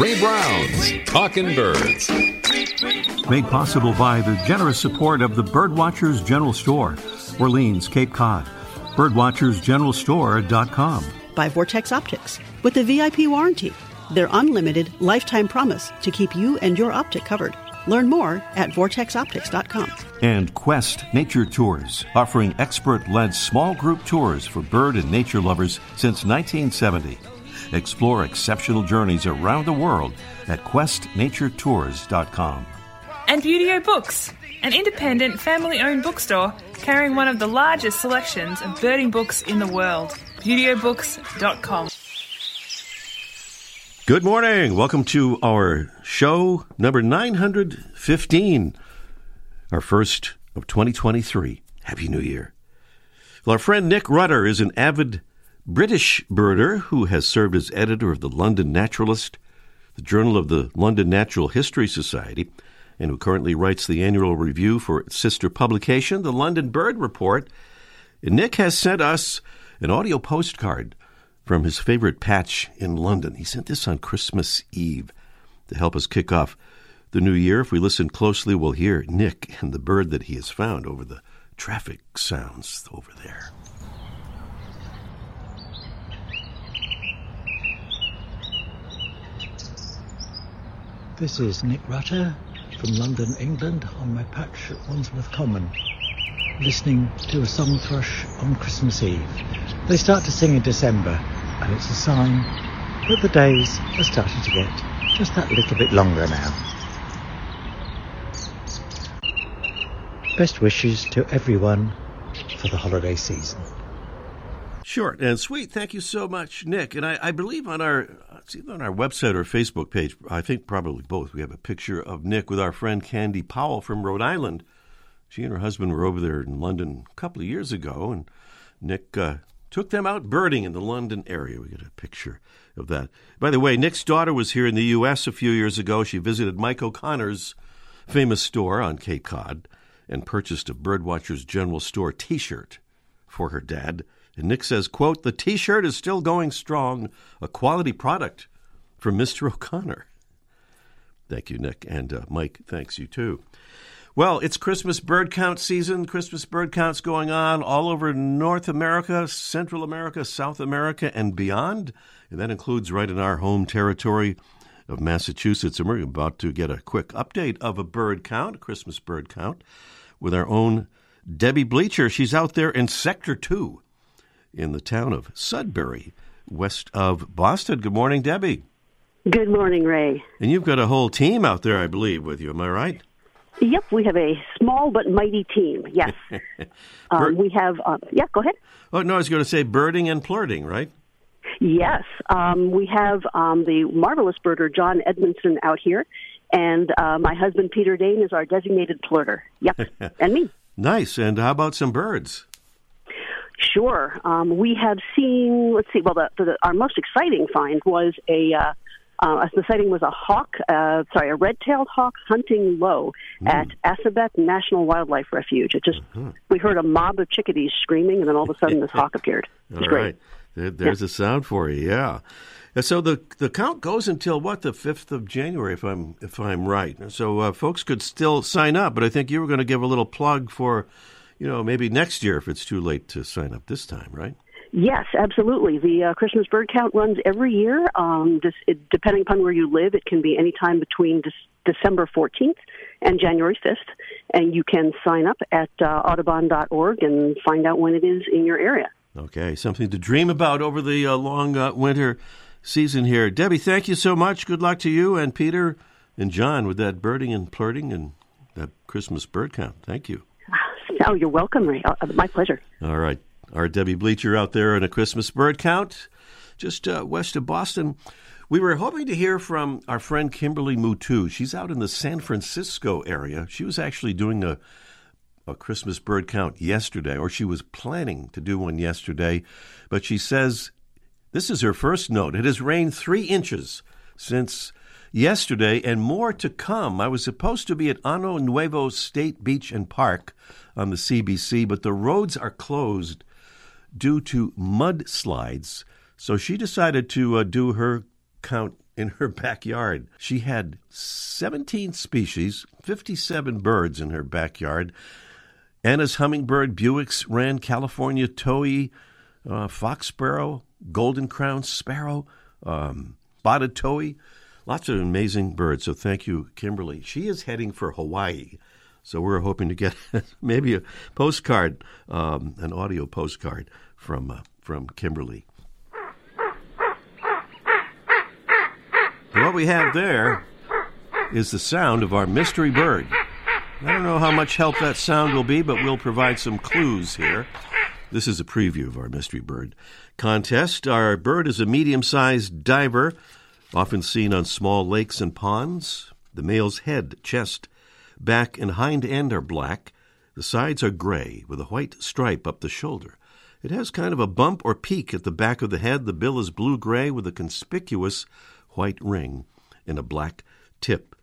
Ray Brown's Talking Birds. Made possible by the generous support of the Birdwatchers General Store, Orleans, Cape Cod. Birdwatchersgeneralstore.com. By Vortex Optics with the VIP warranty, their unlimited lifetime promise to keep you and your optic covered. Learn more at vortexoptics.com. And Quest Nature Tours, offering expert led small group tours for bird and nature lovers since 1970. Explore exceptional journeys around the world at questnaturetours.com. And Buteo Books, an independent family owned bookstore carrying one of the largest selections of birding books in the world. ButeoBooks.com. Oh Good morning. Welcome to our show number 915, our first of 2023. Happy New Year. Well, our friend Nick Rutter is an avid British birder who has served as editor of the London Naturalist, the Journal of the London Natural History Society, and who currently writes the annual review for its sister publication, the London Bird Report. Nick has sent us an audio postcard from his favorite patch in London. He sent this on Christmas Eve to help us kick off the new year. If we listen closely, we'll hear Nick and the bird that he has found over the traffic sounds over there. This is Nick Rutter from London, England, on my patch at Wandsworth Common, listening to a song thrush on Christmas Eve. They start to sing in December, and it's a sign that the days are starting to get just that little bit longer now. Best wishes to everyone for the holiday season. Short and sweet. Thank you so much, Nick. And I, I believe on our it's either on our website or Facebook page, I think probably both, we have a picture of Nick with our friend Candy Powell from Rhode Island. She and her husband were over there in London a couple of years ago, and Nick uh, took them out birding in the London area. We get a picture of that. By the way, Nick's daughter was here in the U.S. a few years ago. She visited Mike O'Connor's famous store on Cape Cod and purchased a Birdwatchers General Store T-shirt for her dad. And Nick says, quote, the T-shirt is still going strong, a quality product from Mr. O'Connor. Thank you, Nick. And uh, Mike, thanks you too. Well, it's Christmas bird count season. Christmas bird counts going on all over North America, Central America, South America, and beyond. And that includes right in our home territory of Massachusetts. And we're about to get a quick update of a bird count, a Christmas bird count, with our own Debbie Bleacher. She's out there in Sector 2 in the town of Sudbury, west of Boston. Good morning, Debbie. Good morning, Ray. And you've got a whole team out there, I believe, with you. Am I right? Yep, we have a small but mighty team. Yes, um, we have. Uh, yeah, go ahead. Oh no, I was going to say birding and flirting, right? Yes, um, we have um, the marvelous birder John Edmondson out here, and uh, my husband Peter Dane is our designated flirter. Yep, and me. Nice. And how about some birds? Sure. Um, we have seen. Let's see. Well, the, the, our most exciting find was a. Uh, uh, the sighting was a hawk, uh, sorry, a red-tailed hawk hunting low mm. at Assabet National Wildlife Refuge. It just, uh-huh. we heard a mob of chickadees screaming, and then all of a sudden this hawk appeared. It all great. right. There, there's yeah. a sound for you, yeah. And so the the count goes until what the fifth of January, if I'm if I'm right. So uh, folks could still sign up, but I think you were going to give a little plug for you know, maybe next year if it's too late to sign up this time, right? Yes, absolutely. The uh, Christmas bird count runs every year. Um, this, it, depending upon where you live, it can be any time between De- December 14th and January 5th. And you can sign up at uh, audubon.org and find out when it is in your area. Okay, something to dream about over the uh, long uh, winter season here. Debbie, thank you so much. Good luck to you and Peter and John with that birding and flirting and that Christmas bird count. Thank you. Oh, you're welcome, Ray. Uh, my pleasure. All right. Our Debbie Bleacher out there in a Christmas bird count just uh, west of Boston. We were hoping to hear from our friend Kimberly Mutu. She's out in the San Francisco area. She was actually doing a, a Christmas bird count yesterday, or she was planning to do one yesterday, but she says this is her first note. It has rained three inches since yesterday and more to come. I was supposed to be at Ano Nuevo State Beach and Park on the CBC, but the roads are closed due to mudslides. So she decided to uh, do her count in her backyard. She had 17 species, 57 birds in her backyard. Anna's hummingbird, Bewick's wren, California towhee, uh, fox sparrow, golden crown sparrow, um, spotted towhee. Lots of amazing birds. So thank you, Kimberly. She is heading for Hawaii. So we're hoping to get maybe a postcard, um, an audio postcard from uh, from Kimberly. what we have there is the sound of our mystery bird. I don't know how much help that sound will be, but we'll provide some clues here. This is a preview of our mystery bird contest. Our bird is a medium sized diver, often seen on small lakes and ponds. The male's head, chest, back, and hind end are black. The sides are gray with a white stripe up the shoulder. It has kind of a bump or peak at the back of the head. The bill is blue gray with a conspicuous white ring and a black tip.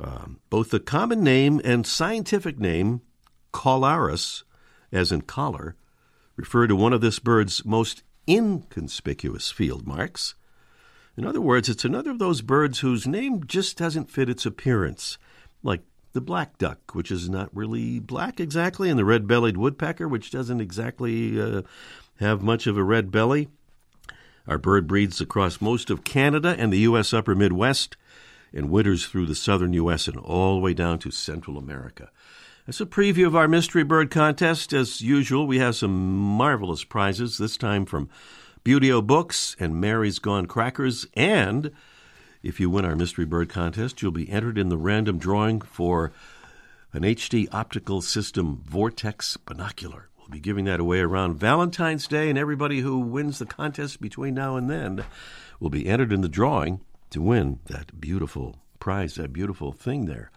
Um, both the common name and scientific name, collaris, as in collar, refer to one of this bird's most inconspicuous field marks. In other words, it's another of those birds whose name just doesn't fit its appearance, like the black duck, which is not really black exactly, and the red bellied woodpecker, which doesn't exactly uh, have much of a red belly. Our bird breeds across most of Canada and the U.S. upper Midwest and winters through the southern U.S. and all the way down to Central America. That's a preview of our mystery bird contest. As usual, we have some marvelous prizes, this time from Buteo Books and Mary's Gone Crackers. And if you win our mystery bird contest, you'll be entered in the random drawing for an HD optical system Vortex binocular. We'll be giving that away around Valentine's Day, and everybody who wins the contest between now and then will be entered in the drawing to win that beautiful prize, that beautiful thing there.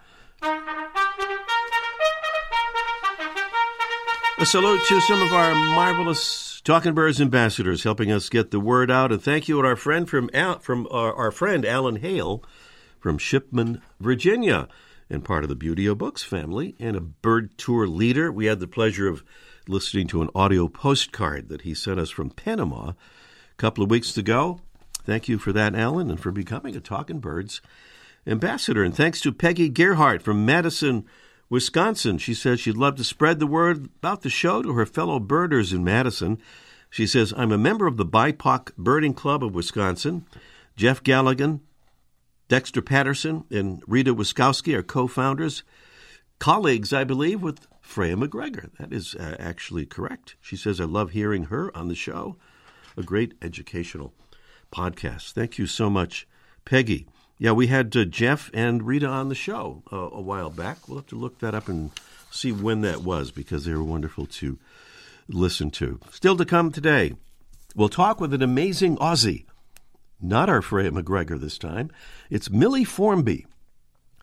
A salute to some of our marvelous Talking Birds ambassadors helping us get the word out, and thank you to our friend from from our, our friend Alan Hale from Shipman, Virginia, and part of the Buteo Books family, and a bird tour leader. We had the pleasure of listening to an audio postcard that he sent us from Panama a couple of weeks ago. Thank you for that, Alan, and for becoming a Talking Birds ambassador. And thanks to Peggy Gerhardt from Madison, Wisconsin. She says she'd love to spread the word about the show to her fellow birders in Madison. She says, I'm a member of the BIPOC Birding Club of Wisconsin. Jeff Galligan, Dexter Patterson, and Rita Wiskowski are co founders, colleagues, I believe, with Freya McGregor. That is uh, actually correct. She says, I love hearing her on the show. A great educational podcast. Thank you so much, Peggy. Yeah, we had uh, Jeff and Rita on the show uh, a while back. We'll have to look that up and see when that was because they were wonderful to listen to. Still to come today, we'll talk with an amazing Aussie. Not our Freya McGregor this time. It's Millie Formby,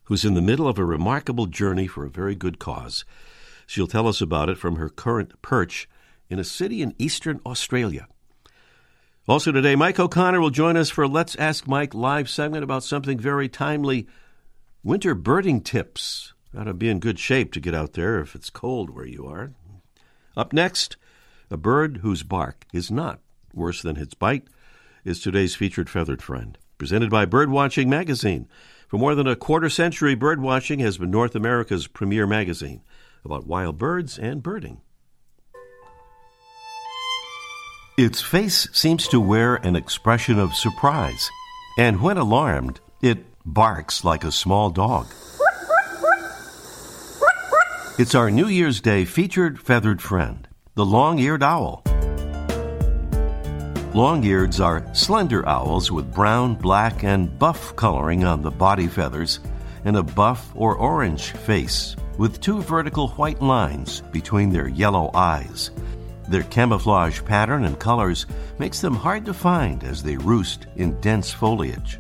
who's in the middle of a remarkable journey for a very good cause. She'll tell us about it from her current perch in a city in eastern Australia. Also today, Mike O'Connor will join us for a Let's Ask Mike live segment about something very timely winter birding tips. Got to be in good shape to get out there if it's cold where you are. Up next, a bird whose bark is not worse than its bite is today's featured feathered friend. Presented by Birdwatching Magazine. For more than a quarter century, Birdwatching has been North America's premier magazine about wild birds and birding. Its face seems to wear an expression of surprise, and when alarmed, it barks like a small dog. It's our New Year's Day featured feathered friend, the long eared owl. Long eareds are slender owls with brown, black, and buff coloring on the body feathers and a buff or orange face with two vertical white lines between their yellow eyes. Their camouflage pattern and colors makes them hard to find as they roost in dense foliage.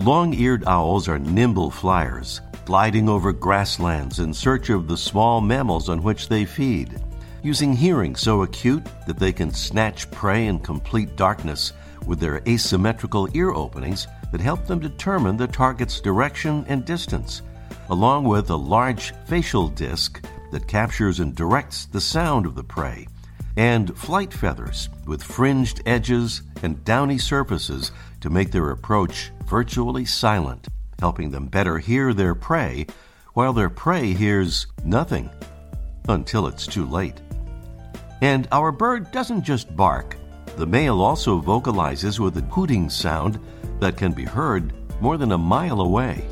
Long eared owls are nimble flyers, gliding over grasslands in search of the small mammals on which they feed. Using hearing so acute that they can snatch prey in complete darkness with their asymmetrical ear openings that help them determine the target's direction and distance along with a large facial disc that captures and directs the sound of the prey. And flight feathers with fringed edges and downy surfaces to make their approach virtually silent, helping them better hear their prey while their prey hears nothing until it's too late. And our bird doesn't just bark. The male also vocalizes with a hooting sound that can be heard more than a mile away.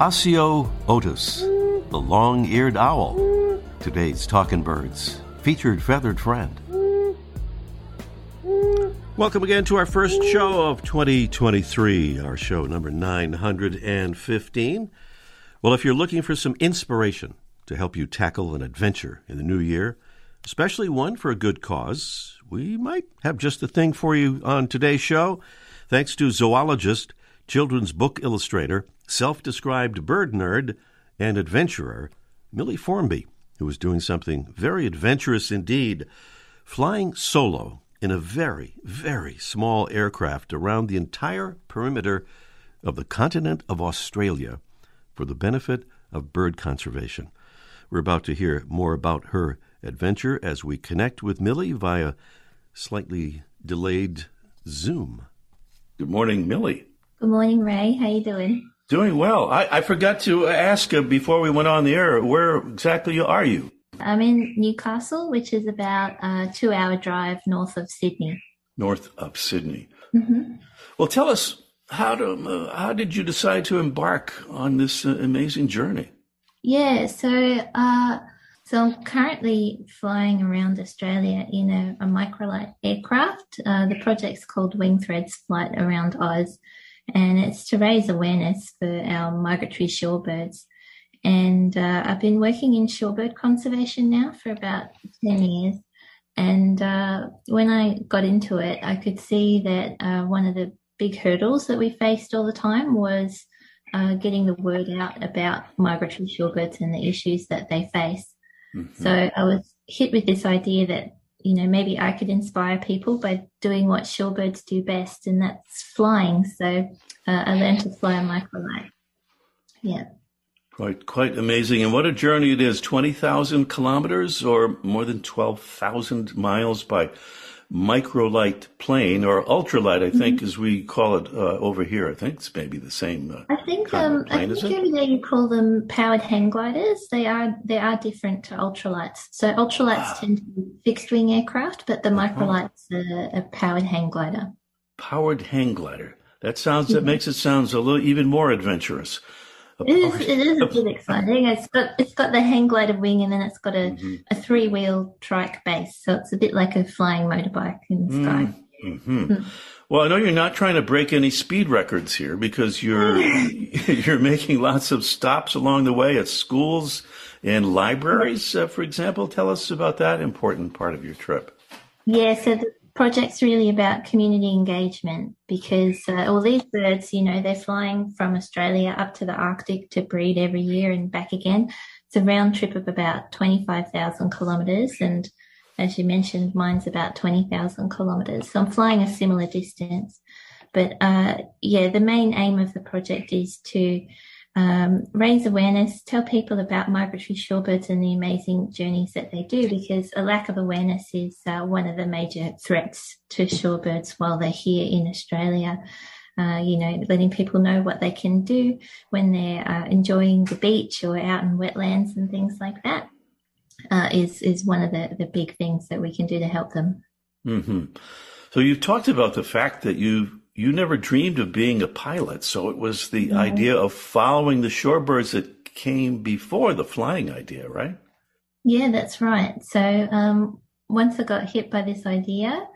Asio otus, the long eared owl, today's Talking Birds, featured feathered friend. Welcome again to our first show of 2023, our show number 915. Well, if you're looking for some inspiration to help you tackle an adventure in the new year, especially one for a good cause, we might have just the thing for you on today's show. Thanks to zoologist, children's book illustrator, self described bird nerd, and adventurer, Millie Formby, who is doing something very adventurous indeed, flying solo in a very, very small aircraft around the entire perimeter of the continent of Australia for the benefit of bird conservation. We're about to hear more about her adventure as we connect with Millie via slightly delayed Zoom. Good morning, Millie. Good morning, Ray. How are you doing? Doing well. I, I forgot to ask uh, before we went on the air, where exactly are you? I'm in Newcastle, which is about a two hour drive north of Sydney. North of Sydney. Mm-hmm. Well, tell us, how, to, uh, how did you decide to embark on this uh, amazing journey? Yeah, so uh, so I'm currently flying around Australia in a, a microlight aircraft. Uh, the project's called Wing Threads Flight Around Oz, and it's to raise awareness for our migratory shorebirds. And uh, I've been working in shorebird conservation now for about 10 years. And uh, when I got into it, I could see that uh, one of the big hurdles that we faced all the time was uh, getting the word out about migratory shorebirds and the issues that they face. Mm-hmm. So I was hit with this idea that, you know, maybe I could inspire people by doing what shorebirds do best, and that's flying. So uh, I learned to fly a microlight. Yeah. Quite, quite amazing. And what a journey it is 20,000 kilometers or more than 12,000 miles by microlight plane or ultralight, I think, mm-hmm. as we call it uh, over here. I think it's maybe the same. Uh, I think um, plane, I think over there you call them powered hang gliders. They are they are different to ultralights. So ultralights ah. tend to be fixed wing aircraft, but the uh-huh. microlights are a powered hang glider. Powered hang glider. That sounds that makes it sounds a little even more adventurous. It is, it is a bit exciting. It's got it's got the hang glider wing and then it's got a, mm-hmm. a three wheel trike base, so it's a bit like a flying motorbike in the sky. Mm-hmm. Mm. Well, I know you're not trying to break any speed records here because you're you're making lots of stops along the way at schools and libraries, uh, for example. Tell us about that important part of your trip. Yeah, so the project's really about community engagement because uh, all these birds, you know, they're flying from Australia up to the Arctic to breed every year and back again. It's a round trip of about 25,000 kilometres. And as you mentioned, mine's about 20,000 kilometres. So I'm flying a similar distance. But uh, yeah, the main aim of the project is to um, raise awareness, tell people about migratory shorebirds and the amazing journeys that they do, because a lack of awareness is uh, one of the major threats to shorebirds while they're here in Australia. Uh, you know, letting people know what they can do when they're uh, enjoying the beach or out in wetlands and things like that uh, is is one of the, the big things that we can do to help them. Mm-hmm. So you've talked about the fact that you you never dreamed of being a pilot. So it was the mm-hmm. idea of following the shorebirds that came before the flying idea, right? Yeah, that's right. So um, once I got hit by this idea,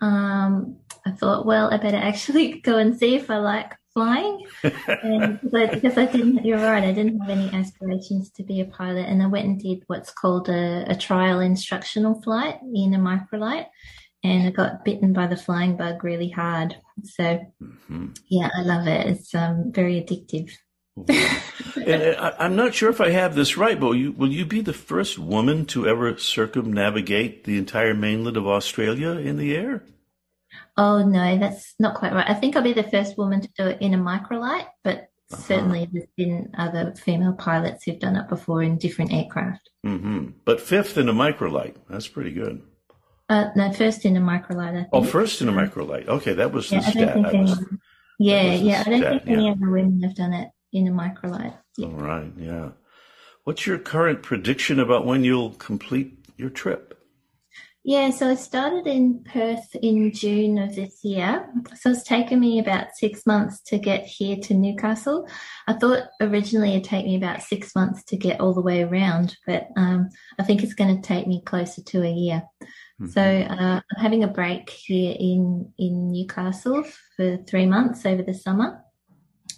um, I thought, well, I better actually go and see if I like flying. and, because I didn't, you're right, I didn't have any aspirations to be a pilot. And I went and did what's called a, a trial instructional flight in a microlight and I got bitten by the flying bug really hard. So, mm-hmm. yeah, I love it. It's um, very addictive. and uh, I, am not sure if I have this right, but will you, will you be the first woman to ever circumnavigate the entire mainland of Australia in the air? Oh no, that's not quite right. I think I'll be the first woman to do it in a microlight, but certainly there's been other female pilots who've done it before in different aircraft. Mm-hmm. But fifth in a microlight. That's pretty good. Uh, no, first in a microlight. I think. Oh, first in a microlight. Okay, that was the Yeah, don't stat. think I was- yeah, yeah. I don't stat, think any yeah. other women have done it in a microlight. Yeah. All right, yeah. What's your current prediction about when you'll complete your trip? Yeah, so I started in Perth in June of this year. So it's taken me about six months to get here to Newcastle. I thought originally it'd take me about six months to get all the way around, but um, I think it's going to take me closer to a year. So uh, I'm having a break here in in Newcastle for three months over the summer.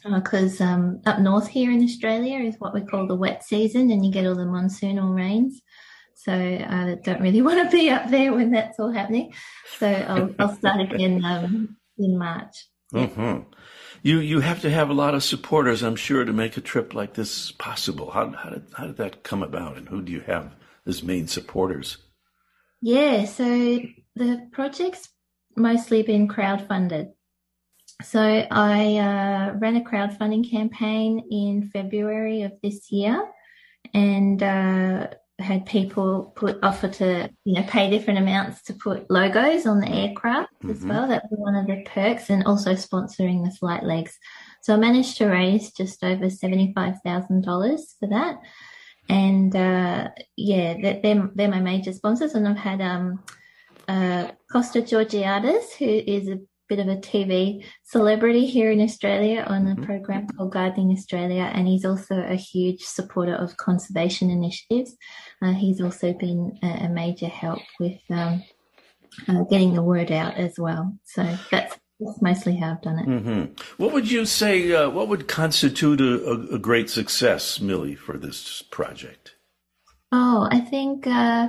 Because um, up north here in Australia is what we call the wet season, and you get all the monsoonal rains. So I don't really want to be up there when that's all happening. So I'll, I'll start again um, in March. hmm You you have to have a lot of supporters, I'm sure, to make a trip like this possible. How how did how did that come about, and who do you have as main supporters? Yeah, so the project's mostly been crowdfunded. So I uh, ran a crowdfunding campaign in February of this year, and uh, had people put offer to you know pay different amounts to put logos on the aircraft as Mhm. well. That was one of the perks, and also sponsoring the flight legs. So I managed to raise just over seventy five thousand dollars for that, and uh, yeah, they're, they're my major sponsors, and I've had um uh, Costa Georgiadis, who is a bit of a TV celebrity here in Australia on a Mhm. program called Gardening Australia, and he's also a huge supporter of conservation initiatives. Uh, he's also been a, a major help with um, uh, getting the word out as well. So that's, that's mostly I've done it. hmm What would you say? Uh, what would constitute a, a, great success, Millie, for this project? Oh, I think uh,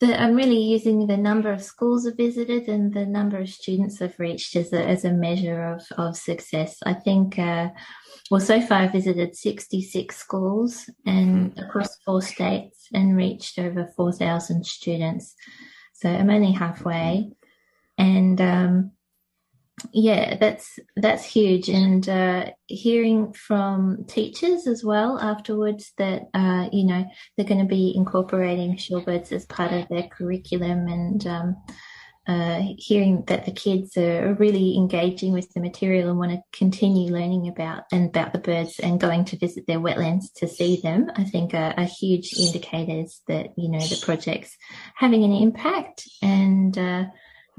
that I'm really using the number of schools I've visited and the number of students I've reached as a, as a measure of, of success. I think, uh, well, so far I've visited 66 schools and across four states and reached over 4,000 students. So I'm only halfway. And, um, yeah, that's that's huge, and uh, hearing from teachers as well afterwards that uh, you know they're going to be incorporating shorebirds as part of their curriculum, and um, uh, hearing that the kids are really engaging with the material and want to continue learning about and about the birds and going to visit their wetlands to see them, I think are, are huge indicators that you know the project's having an impact and.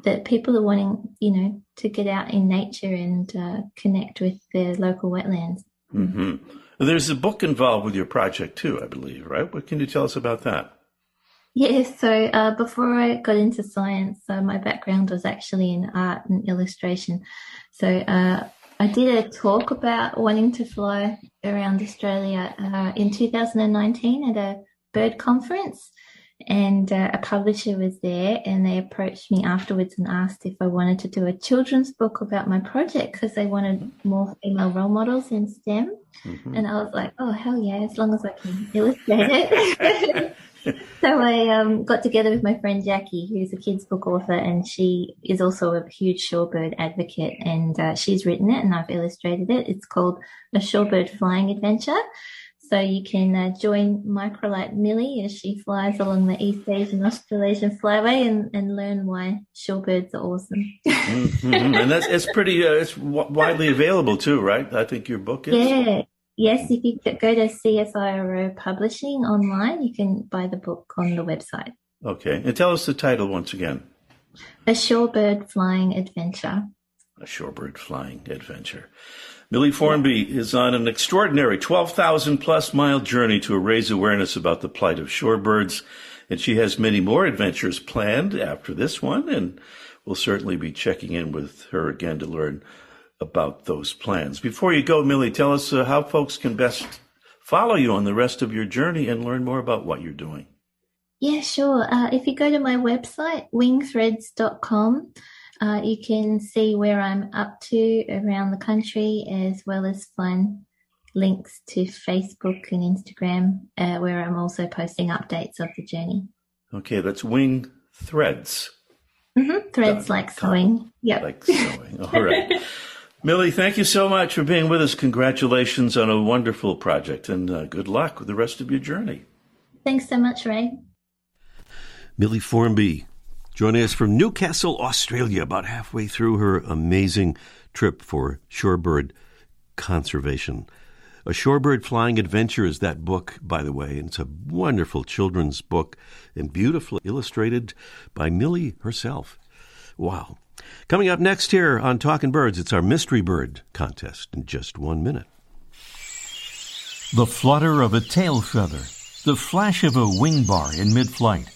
That people are wanting, you know, to get out in nature and uh, connect with their local wetlands. hmm There's a book involved with your project too, I believe, right? What can you tell us about that? Yes, so uh, before I got into science, uh, my background was actually in art and illustration. So uh, I did a talk about wanting to fly around Australia uh, in 2019 at a bird conference. And uh, a publisher was there, and they approached me afterwards and asked if I wanted to do a children's book about my project because they wanted more female role models in STEM. Mhm. And I was like, oh, hell yeah, as long as I can illustrate it. so I um, got together with my friend Jackie, who's a kids' book author, and she is also a huge shorebird advocate. And uh, she's written it, and I've illustrated it. It's called A Shorebird Flying Adventure. So you can uh, join Microlight Millie as she flies along the East Asian Australasian Flyway and, and learn why shorebirds are awesome. Mhm. And that's it's pretty. Uh, it's w- widely available too, right? I think your book is. Yeah. Yes, if you go to CSIRO Publishing online, you can buy the book on the website. Okay, and tell us the title once again: A Shorebird Flying Adventure. A Shorebird Flying Adventure. Millie Formby is on an extraordinary 12,000 plus mile journey to raise awareness about the plight of shorebirds, and she has many more adventures planned after this one, and we'll certainly be checking in with her again to learn about those plans. Before you go, Millie, tell us uh, how folks can best follow you on the rest of your journey and learn more about what you're doing. Yeah, sure. Uh, if you go to my website, wingthreads.com, uh, you can see where I'm up to around the country, as well as find links to Facebook and Instagram, uh, where I'm also posting updates of the journey. Okay, that's Wing Threads. hmm Threads Dot like com. sewing. Yep. like sewing. All right. Millie, thank you so much for being with us. Congratulations on a wonderful project and uh, good luck with the rest of your journey. Thanks so much, Ray. Millie Formby joining us from Newcastle, Australia, about halfway through her amazing trip for shorebird conservation. A Shorebird Flying Adventure is that book, by the way, and it's a wonderful children's book and beautifully illustrated by Millie herself. Wow. Coming up next here on Talking Birds, it's our Mystery Bird contest in just one minute. The flutter of a tail feather, the flash of a wing bar in mid flight.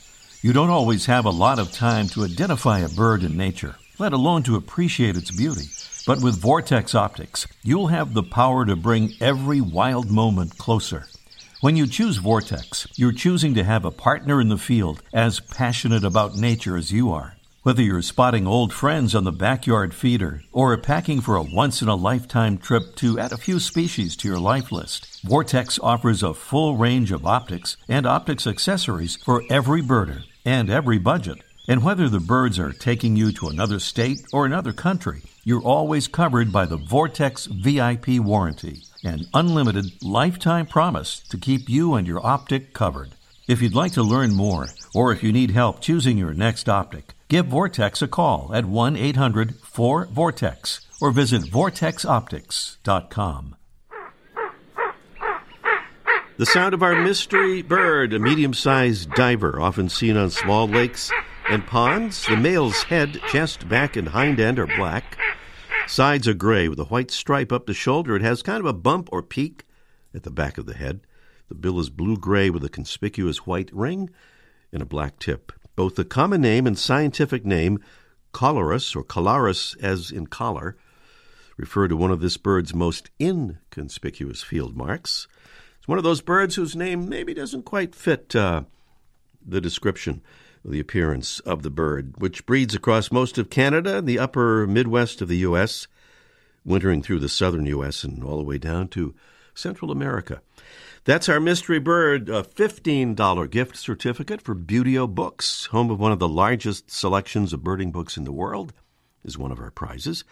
You don't always have a lot of time to identify a bird in nature, let alone to appreciate its beauty. But with Vortex Optics, you'll have the power to bring every wild moment closer. When you choose Vortex, you're choosing to have a partner in the field as passionate about nature as you are. Whether you're spotting old friends on the backyard feeder or packing for a once in a lifetime trip to add a few species to your life list, Vortex offers a full range of optics and optics accessories for every birder and every budget. And whether the birds are taking you to another state or another country, you're always covered by the Vortex VIP warranty, an unlimited lifetime promise to keep you and your optic covered. If you'd like to learn more, or if you need help choosing your next optic, give Vortex a call at 1 800 4 Vortex or visit vortexoptics.com. The sound of our mystery bird, a medium sized diver, often seen on small lakes and ponds. The male's head, chest, back, and hind end are black. Sides are gray with a white stripe up the shoulder. It has kind of a bump or peak at the back of the head. The bill is blue gray with a conspicuous white ring and a black tip. Both the common name and scientific name, Colarus or Colaris as in collar, refer to one of this bird's most inconspicuous field marks. It's one of those birds whose name maybe doesn't quite fit uh, the description the appearance of the bird, which breeds across most of Canada and the upper Midwest of the U.S., wintering through the southern U.S. and all the way down to Central America. That's our mystery bird, a $15 gift certificate for Buteo Books, home of one of the largest selections of birding books in the world, is one of our prizes,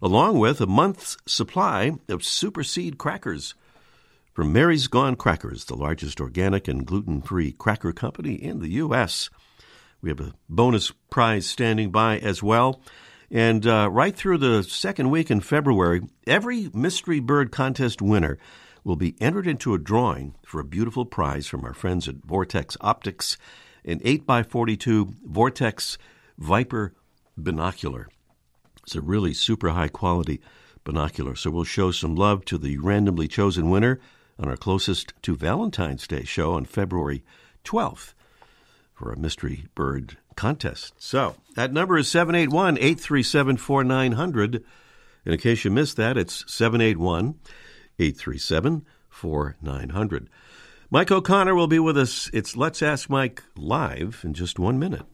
along with a month's supply of super seed crackers from Mary's Gone Crackers, the largest organic and gluten free cracker company in the U.S. We have a bonus prize standing by as well. And uh, right through the second week in February, every Mystery Bird Contest winner will be entered into a drawing for a beautiful prize from our friends at Vortex Optics, an 8x42 Vortex Viper binocular. It's a really super high quality binocular. So we'll show some love to the randomly chosen winner on our closest to Valentine's Day show on February 12th for a mystery bird contest. So that number is 781 837 4900. And in case you missed that, it's 781 837 4900. Mike O'Connor will be with us. It's Let's Ask Mike live in just one minute.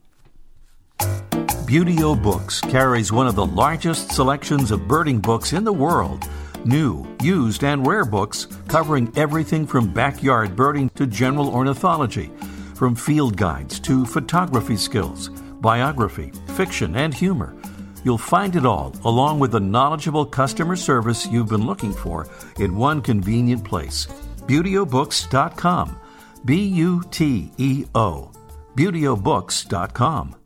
Buteo Books carries one of the largest selections of birding books in the world. New, used, and rare books covering everything from backyard birding to general ornithology, from field guides to photography skills, biography, fiction, and humor. You'll find it all, along with the knowledgeable customer service you've been looking for, in one convenient place. ButeoBooks.com. B U T E O. ButeoBooks.com.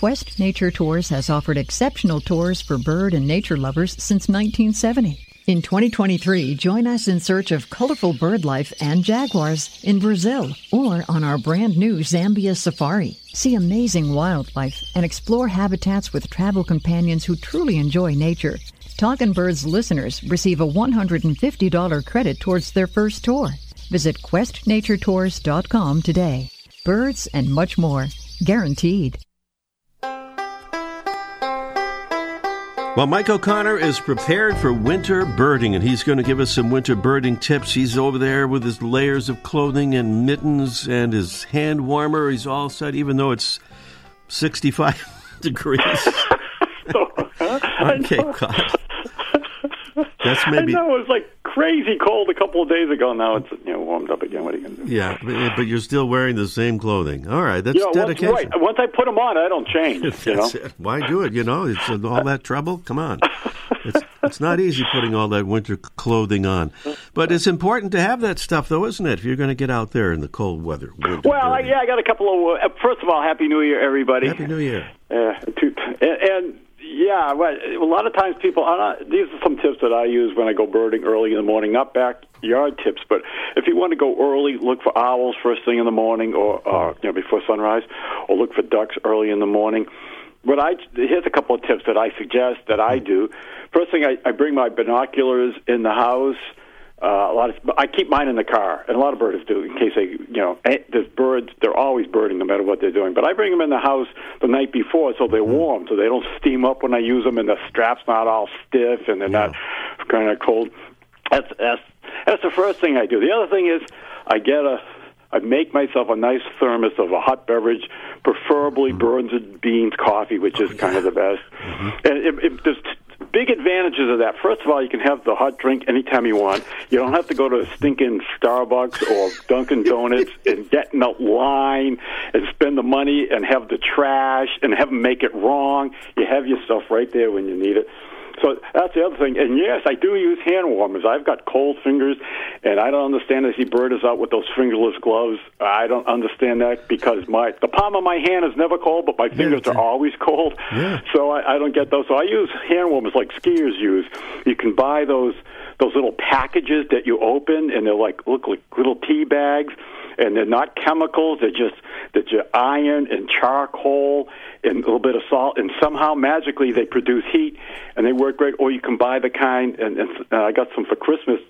Quest Nature Tours has offered exceptional tours for bird and nature lovers since 1970. In 2023, join us in search of colorful bird life and jaguars in Brazil or on our brand new Zambia safari. See amazing wildlife and explore habitats with travel companions who truly enjoy nature. Talkin' Birds listeners receive a $150 credit towards their first tour. Visit questnaturetours.com today. Birds and much more. Guaranteed. Well, Mike O'Connor is prepared for winter birding, and he's going to give us some winter birding tips. He's over there with his layers of clothing and mittens and his hand warmer. He's all set, even though it's 65 degrees on Cape Cod. That's maybe. I know it was like crazy cold a couple of days ago. Now it's you know warmed up again. What are you going to do? Yeah, but, but, you're still wearing the same clothing. All right, that's yeah, dedication. Once, right. Once I put them on, I don't change. you know? Why do it? You know, it's all that trouble. Come on. it's, it's not easy putting all that winter clothing on. But it's important to have that stuff, though, isn't it? If you're going to get out there in the cold weather. Well, I, yeah, I got a couple of. Uh, first of all, Happy New Year, everybody. Happy New Year. Uh, to, and, and yeah, well, a lot of times people. I'm not, these are some tips that I use when I go birding early in the morning. Not backyard tips, but if you want to go early, look for owls first thing in the morning, or, or you know before sunrise, or look for ducks early in the morning. What I here's a couple of tips that I suggest that I hmm. do. First thing, I, I bring my binoculars in the house. Uh, a lot of I keep mine in the car, and a lot of birders do in case they, you know, eh, there's birds. They're always birding no matter what they're doing. But I bring them in the house the night before so they're warm, so they don't steam up when I use them, and the strap's not all stiff and they're not kind of cold. That's that's that's the first thing I do. The other thing is I get a I make myself a nice thermos of a hot beverage, preferably Burns and Beans coffee, which is kind of the best. And it, it, there's big advantages of that. First of all, you can have the hot drink anytime you want. You don't have to go to a stinking Starbucks or Dunkin' Donuts and get in a line and spend the money and have the trash and have them make it wrong. You have your stuff right there when you need it. So that's the other thing. And yes, I do use hand warmers. I've got cold fingers, and I don't understand. I see birders out with those fingerless gloves. I don't understand that because my the palm of my hand is never cold, but my fingers are always cold. Yeah. So I, I don't get those. So I use hand warmers like skiers use. You can buy those those little packages that you open, and they're like look like little tea bags and they're not chemicals. They're just that you iron and charcoal and a little bit of salt, and somehow magically they produce heat and they work great. Or you can buy the kind, and, and uh, I got some for Christmas.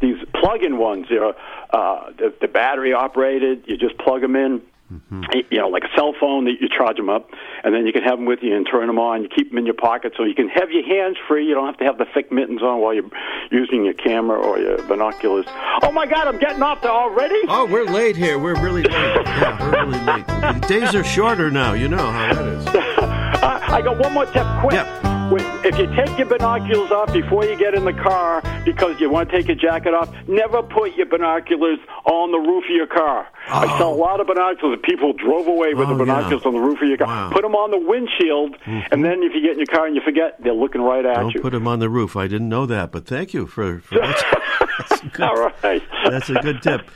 These plug-in ones, you know, uh, the, the battery operated. You just plug them in. You know, like a cell phone that you charge them up, and then you can have them with you and turn them on. You keep them in your pocket so you can have your hands free. You don't have to have the thick mittens on while you're using your camera or your binoculars. Oh my God, I'm getting off there already. Oh, we're late here. We're really late. Yeah, we're really late. The days are shorter now. You know how that is. I I got one more tip, quick. When- If you take your binoculars off before you get in the car because you want to take your jacket off, never put your binoculars on the roof of your car. I oh. saw a lot of binoculars that people drove away with Oh, the binoculars yeah. on the roof of your car. Put them on the windshield, mm-hmm. and then if you get in your car and you forget, they're looking right at you. Don't you. put them on the roof. I didn't know that, but thank you for. for that's, good, All right. That's a good tip.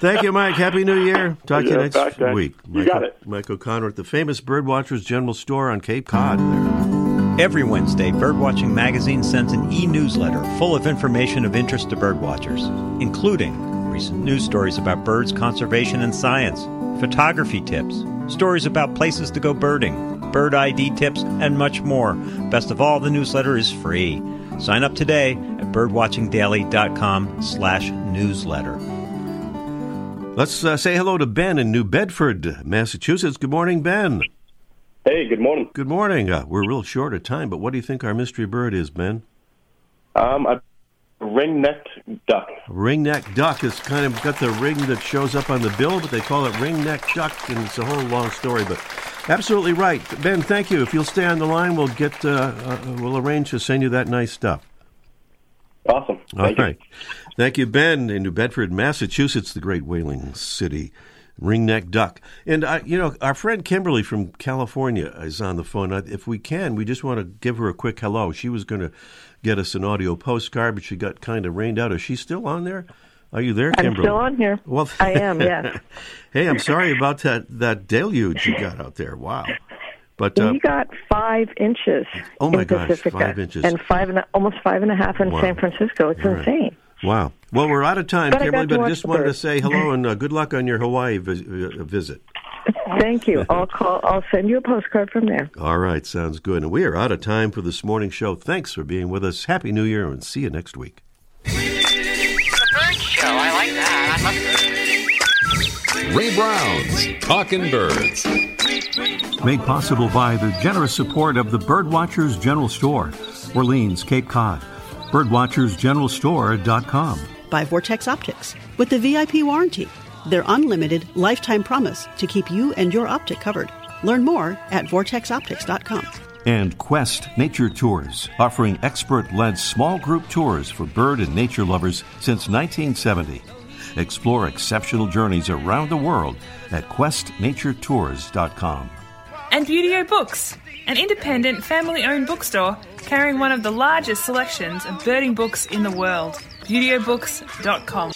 Thank you, Mike. Happy New Year. Talk to you next week. You got it. Mike O'Connor at the famous Birdwatchers General Store on Cape Cod. There. Every Wednesday, Birdwatching Magazine sends an e newsletter full of information of interest to birdwatchers, including recent news stories about birds, conservation, and science, photography tips, stories about places to go birding, bird ID tips, and much more. Best of all, the newsletter is free. Sign up today at birdwatchingdaily.com slash newsletter. Let's uh, say hello to Ben in New Bedford, Massachusetts. Good morning, Ben. Hey, good morning. Good morning. Uh, we're real short of time, but what do you think our mystery bird is, Ben? Um, a ring-necked duck. Ringneck duck has kind of got the ring that shows up on the bill, but they call it ringneck duck, and it's a whole long story. But absolutely right, Ben. Thank you. If you'll stay on the line, we'll get uh, uh, we'll arrange to send you that nice stuff. Awesome. All Thank you. right. Thank you, Ben, in New Bedford, Massachusetts, the great whaling city. Ringneck duck. And, uh, you know, our friend Kimberly from California is on the phone. If we can, we just want to give her a quick hello. She was going to get us an audio postcard, but she got kind of rained out. Is she still on there? Are you there, Kimberly? I'm still on here. Well, I am, yes. hey, I'm sorry about that, that deluge you got out there. Wow. But uh, we got five inches Oh, my in gosh, Pacifica, five inches. and five and almost five and a half in Wow. San Francisco. It's All right. Insane. Wow. Well, we're out of time, But Kimberly, but I just the wanted to say hello and uh, good luck on your Hawaii vis- uh, visit. Thank you. I'll call. I'll send you a postcard from there. All right, sounds good. And we are out of time for this morning show. Thanks for being with us. Happy New Year and see you next week. The bird show. I like that. I love Ray Brown's Talking Birds. Made possible by the generous support of the Birdwatchers General Store, Orleans, Cape Cod. Birdwatchersgeneralstore.com. by Vortex Optics with the VIP warranty, their unlimited lifetime promise to keep you and your optic covered. Learn more at vortexoptics.com. and Quest Nature Tours, offering expert led small group tours for bird and nature lovers since 1970. Explore exceptional journeys around the world at questnaturetours.com. And Buteo Books, an independent family owned bookstore carrying one of the largest selections of birding books in the world. ButeoBooks.com.